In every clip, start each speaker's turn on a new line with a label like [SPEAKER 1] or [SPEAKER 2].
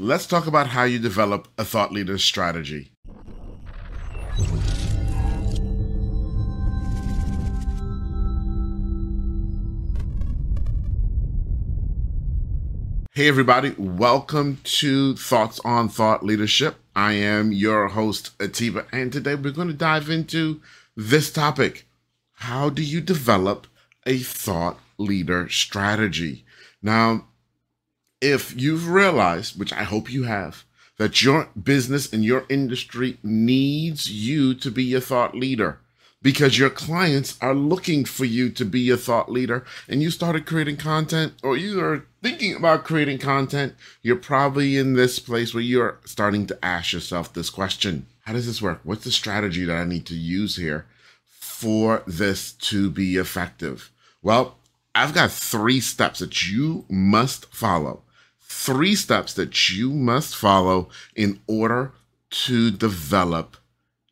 [SPEAKER 1] let's talk about how you develop a thought leader strategy. Hey, everybody, welcome to Thoughts on Thought Leadership. I am your host, Atiba, and today we're going to dive into this topic How do you develop a thought leader strategy? Now, if you've realized, which I hope you have, that your business and your industry needs you to be a thought leader because your clients are looking for you to be a thought leader and you started creating content or you are thinking about creating content, you're probably in this place where you're starting to ask yourself this question How does this work? What's the strategy that I need to use here for this to be effective? Well, I've got three steps that you must follow three steps that you must follow in order to develop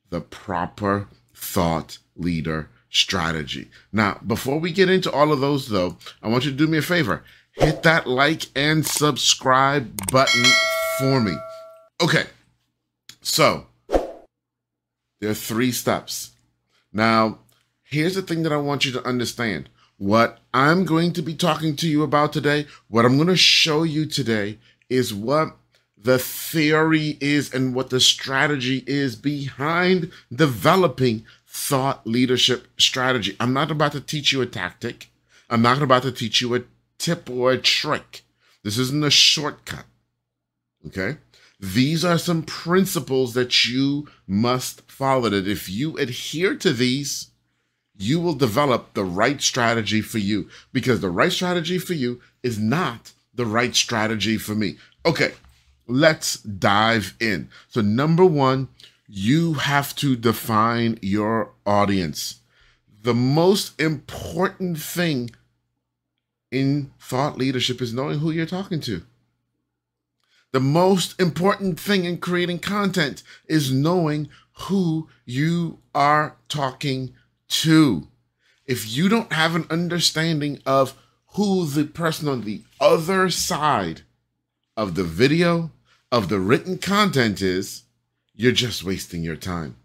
[SPEAKER 1] the proper thought leader strategy. Now, before we get into all of those, though, I want you to do me a favor hit that like and subscribe button for me. Okay, so there are three steps. Now, here's the thing that I want you to understand what I'm going to be talking to you about today, what I'm going to show you today is what the theory is and what the strategy is behind developing thought leadership strategy. I'm not about to teach you a tactic. I'm not about to teach you a tip or a trick. This isn't a shortcut. Okay? These are some principles that you must follow. That if you adhere to these, you will develop the right strategy for you because the right strategy for you is not the right strategy for me. Okay, let's dive in. So, number one, you have to define your audience. The most important thing in thought leadership is knowing who you're talking to. The most important thing in creating content is knowing who you are talking Two, if you don't have an understanding of who the person on the other side of the video, of the written content is, you're just wasting your time.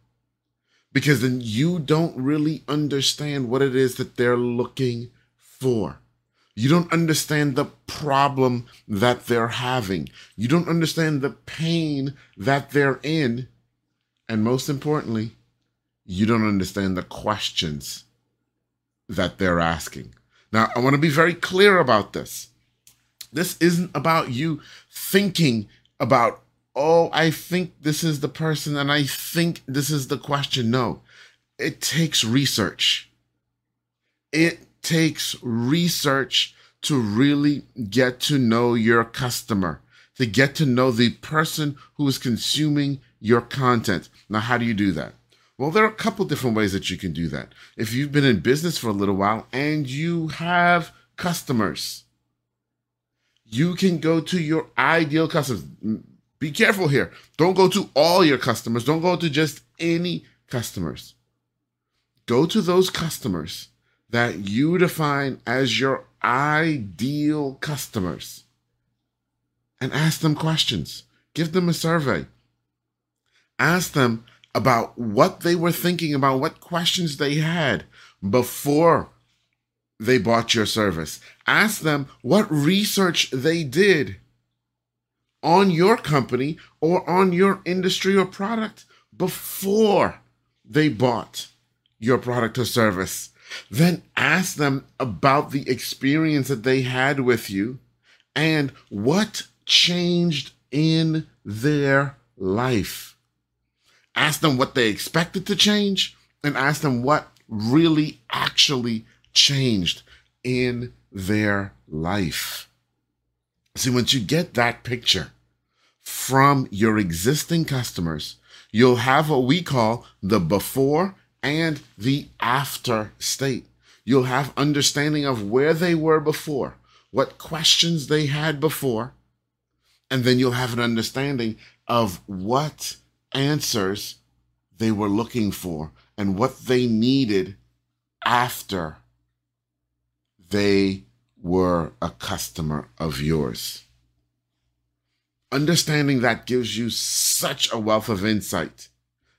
[SPEAKER 1] Because then you don't really understand what it is that they're looking for. You don't understand the problem that they're having. You don't understand the pain that they're in. And most importantly, you don't understand the questions that they're asking. Now, I want to be very clear about this. This isn't about you thinking about, oh, I think this is the person and I think this is the question. No, it takes research. It takes research to really get to know your customer, to get to know the person who is consuming your content. Now, how do you do that? Well, there are a couple different ways that you can do that. If you've been in business for a little while and you have customers, you can go to your ideal customers. Mm, be careful here. Don't go to all your customers, don't go to just any customers. Go to those customers that you define as your ideal customers and ask them questions. Give them a survey. Ask them about what they were thinking about, what questions they had before they bought your service. Ask them what research they did on your company or on your industry or product before they bought your product or service. Then ask them about the experience that they had with you and what changed in their life ask them what they expected to change and ask them what really actually changed in their life. See, once you get that picture from your existing customers, you'll have what we call the before and the after state. You'll have understanding of where they were before, what questions they had before, and then you'll have an understanding of what answers they were looking for and what they needed after they were a customer of yours. Understanding that gives you such a wealth of insight.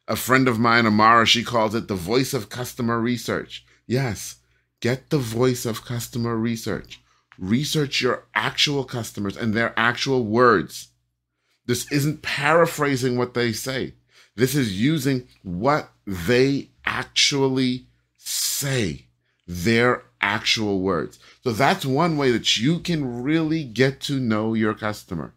[SPEAKER 1] A friend of mine, Amara, she calls it the voice of customer research. Yes, get the voice of customer research. Research your actual customers and their actual words. This isn't paraphrasing what they say. This is using what they actually say, their actual words. So that's one way that you can really get to know your customer.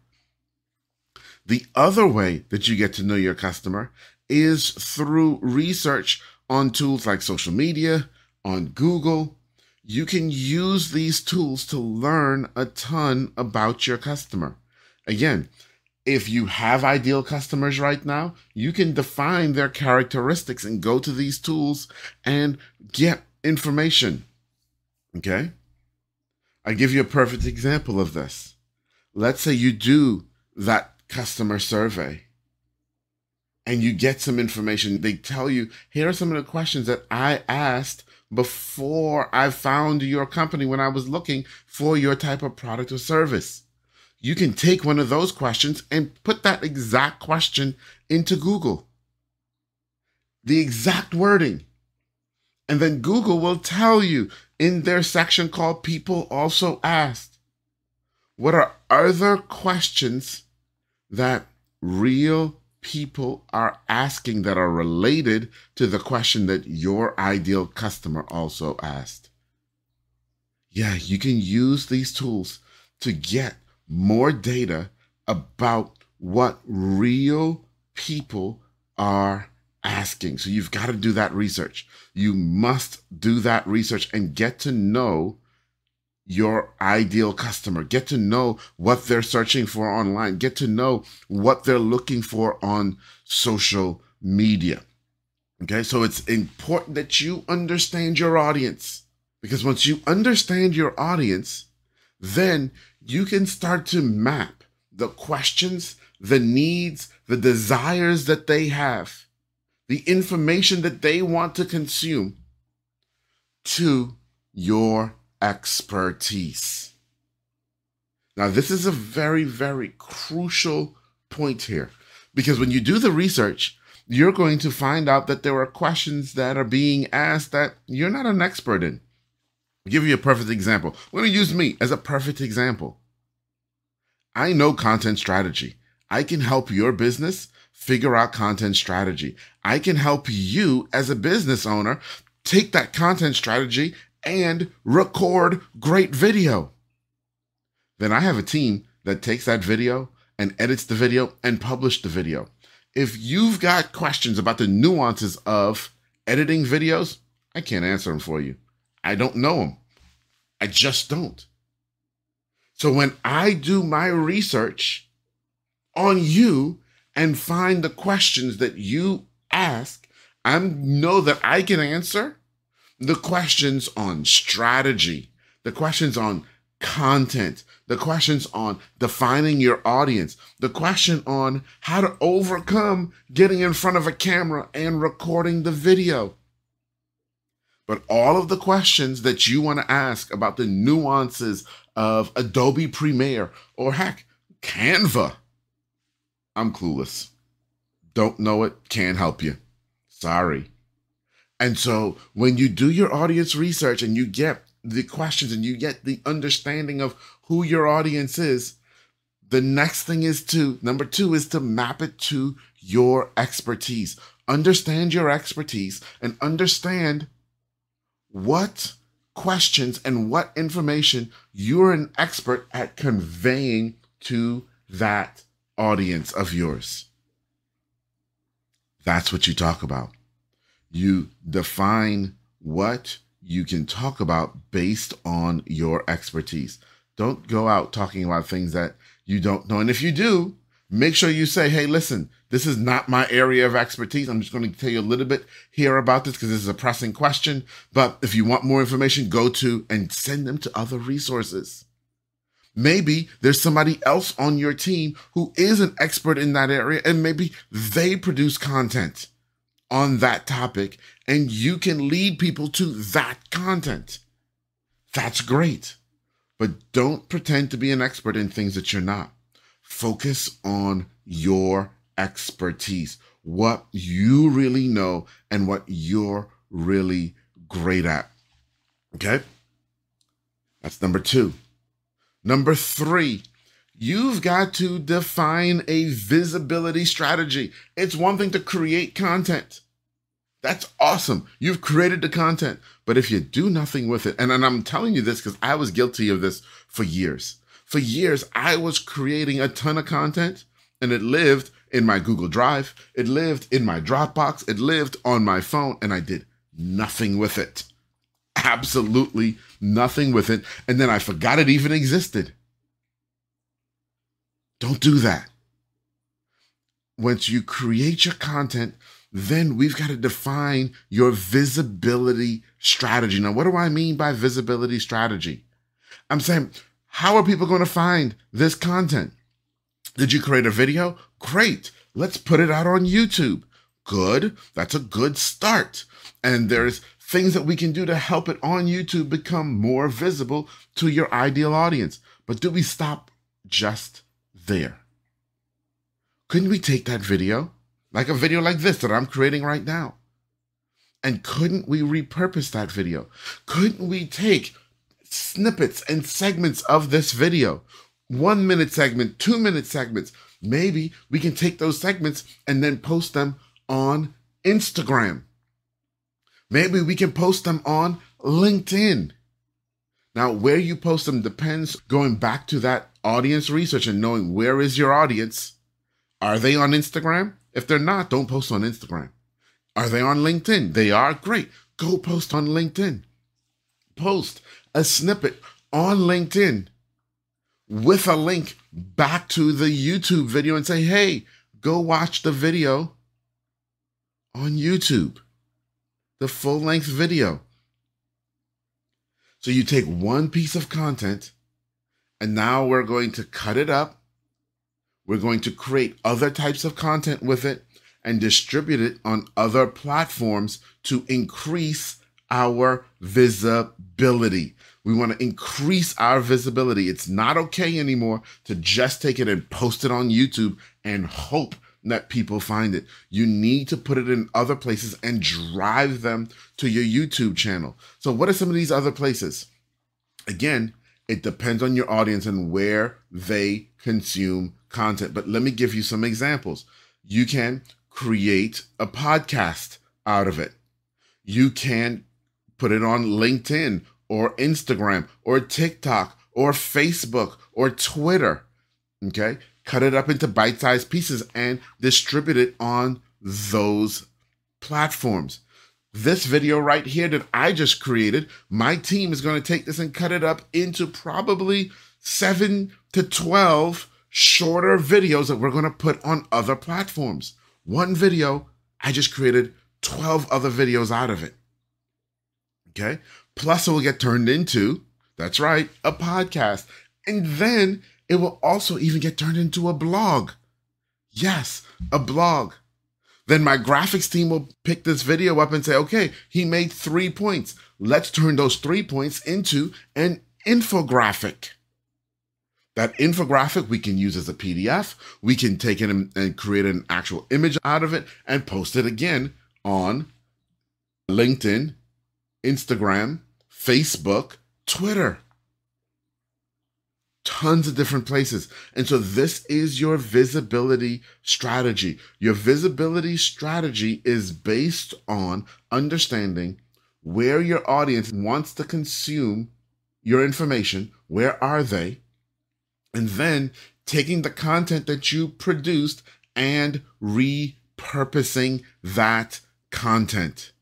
[SPEAKER 1] The other way that you get to know your customer is through research on tools like social media, on Google. You can use these tools to learn a ton about your customer. Again, if you have ideal customers right now, you can define their characteristics and go to these tools and get information. Okay? I give you a perfect example of this. Let's say you do that customer survey and you get some information. They tell you, here are some of the questions that I asked before I found your company when I was looking for your type of product or service. You can take one of those questions and put that exact question into Google. The exact wording. And then Google will tell you in their section called People Also Asked what are other questions that real people are asking that are related to the question that your ideal customer also asked. Yeah, you can use these tools to get more data about what real people are asking. So you've got to do that research. You must do that research and get to know your ideal customer. Get to know what they're searching for online. Get to know what they're looking for on social media. Okay, so it's important that you understand your audience because once you understand your audience, then you can start to map the questions, the needs, the desires that they have, the information that they want to consume to your expertise. Now, this is a very, very crucial point here because when you do the research, you're going to find out that there are questions that are being asked that you're not an expert in. I'll give you a perfect example. I'm going to use me as a perfect example. I know content strategy. I can help your business figure out content strategy. I can help you as a business owner take that content strategy and record great video. Then I have a team that takes that video and edits the video and publish the video. If you've got questions about the nuances of editing videos, I can't answer them for you. I don't know them. I just don't. So when I do my research on you and find the questions that you ask, I know that I can answer the questions on strategy, the questions on content, the questions on defining your audience, the question on how to overcome getting in front of a camera and recording the video. But all of the questions that you want to ask about the nuances of Adobe Premiere or heck, Canva, I'm clueless. Don't know it, can't help you. Sorry. And so when you do your audience research and you get the questions and you get the understanding of who your audience is, the next thing is to, number two, is to map it to your expertise. Understand your expertise and understand what questions and what information you're an expert at conveying to that audience of yours. That's what you talk about you define what you can talk about based on your expertise. Don't go out talking about things that you don't know. And if you do, make sure you say, hey, listen, this is not my area of expertise. I'm just going to tell you a little bit here about this because this is a pressing question. But if you want more information, go to and send them to other resources. Maybe there's somebody else on your team who is an expert in that area and maybe they produce content on that topic and you can lead people to that content. That's great. But don't pretend to be an expert in things that you're not. Focus on your expertise, what you really know and what you're really great at. Okay? That's number two. Number three, you've got to define a visibility strategy. It's one thing to create content. That's awesome. You've created the content. But if you do nothing with it, and, and I'm telling you this because I was guilty of this for years. For years, I was creating a ton of content and it lived in my Google Drive, it lived in my Dropbox, it lived on my phone, and I did nothing with it. Absolutely nothing with it. And then I forgot it even existed. Don't do that. Once you create your content, then we've got to define your visibility strategy. Now, what do I mean by visibility strategy? I'm saying, how are people going to find this content? Did you create a video? Great. Let's put it out on YouTube. Good. That's a good start. And there's things that we can do to help it on YouTube become more visible to your ideal audience. But do we stop just there? Couldn't we take that video, like a video like this that I'm creating right now, and couldn't we repurpose that video? Couldn't we take snippets and segments of this video, one minute segment, two minute segments? Maybe we can take those segments and then post them on Instagram. Maybe we can post them on LinkedIn. Now, where you post them depends going back to that audience research and knowing where is your audience. Are they on Instagram? If they're not, don't post on Instagram. Are they on LinkedIn? They are great. Go post on LinkedIn. Post a snippet on LinkedIn with a link back to the YouTube video and say, hey, go watch the video on YouTube the full length video. So you take one piece of content and now we're going to cut it up. We're going to create other types of content with it and distribute it on other platforms to increase our visibility. We want to increase our visibility. It's not okay anymore to just take it and post it on YouTube and hope that people find it. You need to put it in other places and drive them to your YouTube channel. So, what are some of these other places? Again, it depends on your audience and where they consume content. But let me give you some examples. You can create a podcast out of it. You can put it on LinkedIn or Instagram or TikTok or Facebook or Twitter. Okay cut it up into bite sized pieces, and distribute it on those platforms. This video right here that I just created, my team is going to take this and cut it up into probably seven to 12 shorter videos that we're going to put on other platforms. One video, I just created 12 other videos out of it. Okay. Plus, it will get turned into, that's right, a podcast. And then it will also even get turned into a blog. Yes, a blog. Then my graphics team will pick this video up and say, okay, he made three points. Let's turn those three points into an infographic. That infographic we can use as a PDF. We can take it and create an actual image out of it and post it again on LinkedIn, Instagram, Facebook, Twitter tons of different places. And so this is your visibility strategy. Your visibility strategy is based on understanding where your audience wants to consume your information. Where are they? And then taking the content that you produced and repurposing that content.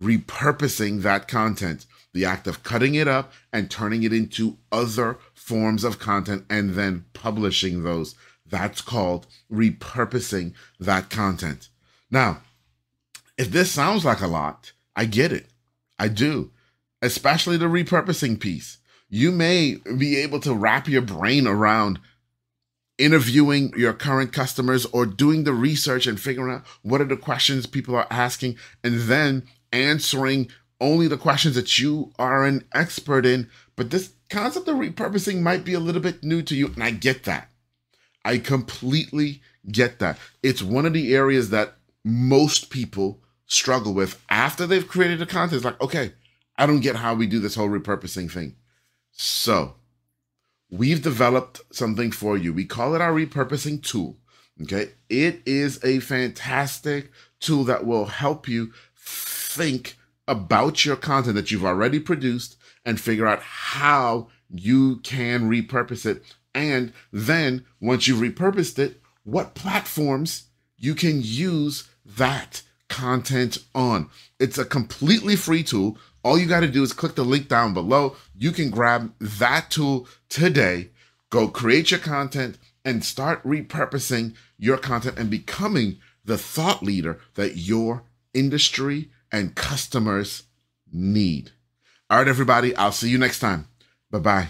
[SPEAKER 1] Repurposing that content the act of cutting it up and turning it into other forms of content and then publishing those. That's called repurposing that content. Now, if this sounds like a lot, I get it. I do, especially the repurposing piece. You may be able to wrap your brain around interviewing your current customers or doing the research and figuring out what are the questions people are asking and then answering only the questions that you are an expert in. But this concept of repurposing might be a little bit new to you, and I get that. I completely get that. It's one of the areas that most people struggle with after they've created the content. It's like, okay, I don't get how we do this whole repurposing thing. So, we've developed something for you. We call it our repurposing tool. Okay. It is a fantastic tool that will help you think about your content that you've already produced and figure out how you can repurpose it. And then once you've repurposed it, what platforms you can use that content on. It's a completely free tool. All you got to do is click the link down below. You can grab that tool today, go create your content, and start repurposing your content and becoming the thought leader that your industry and customers need. All right, everybody, I'll see you next time. Bye bye.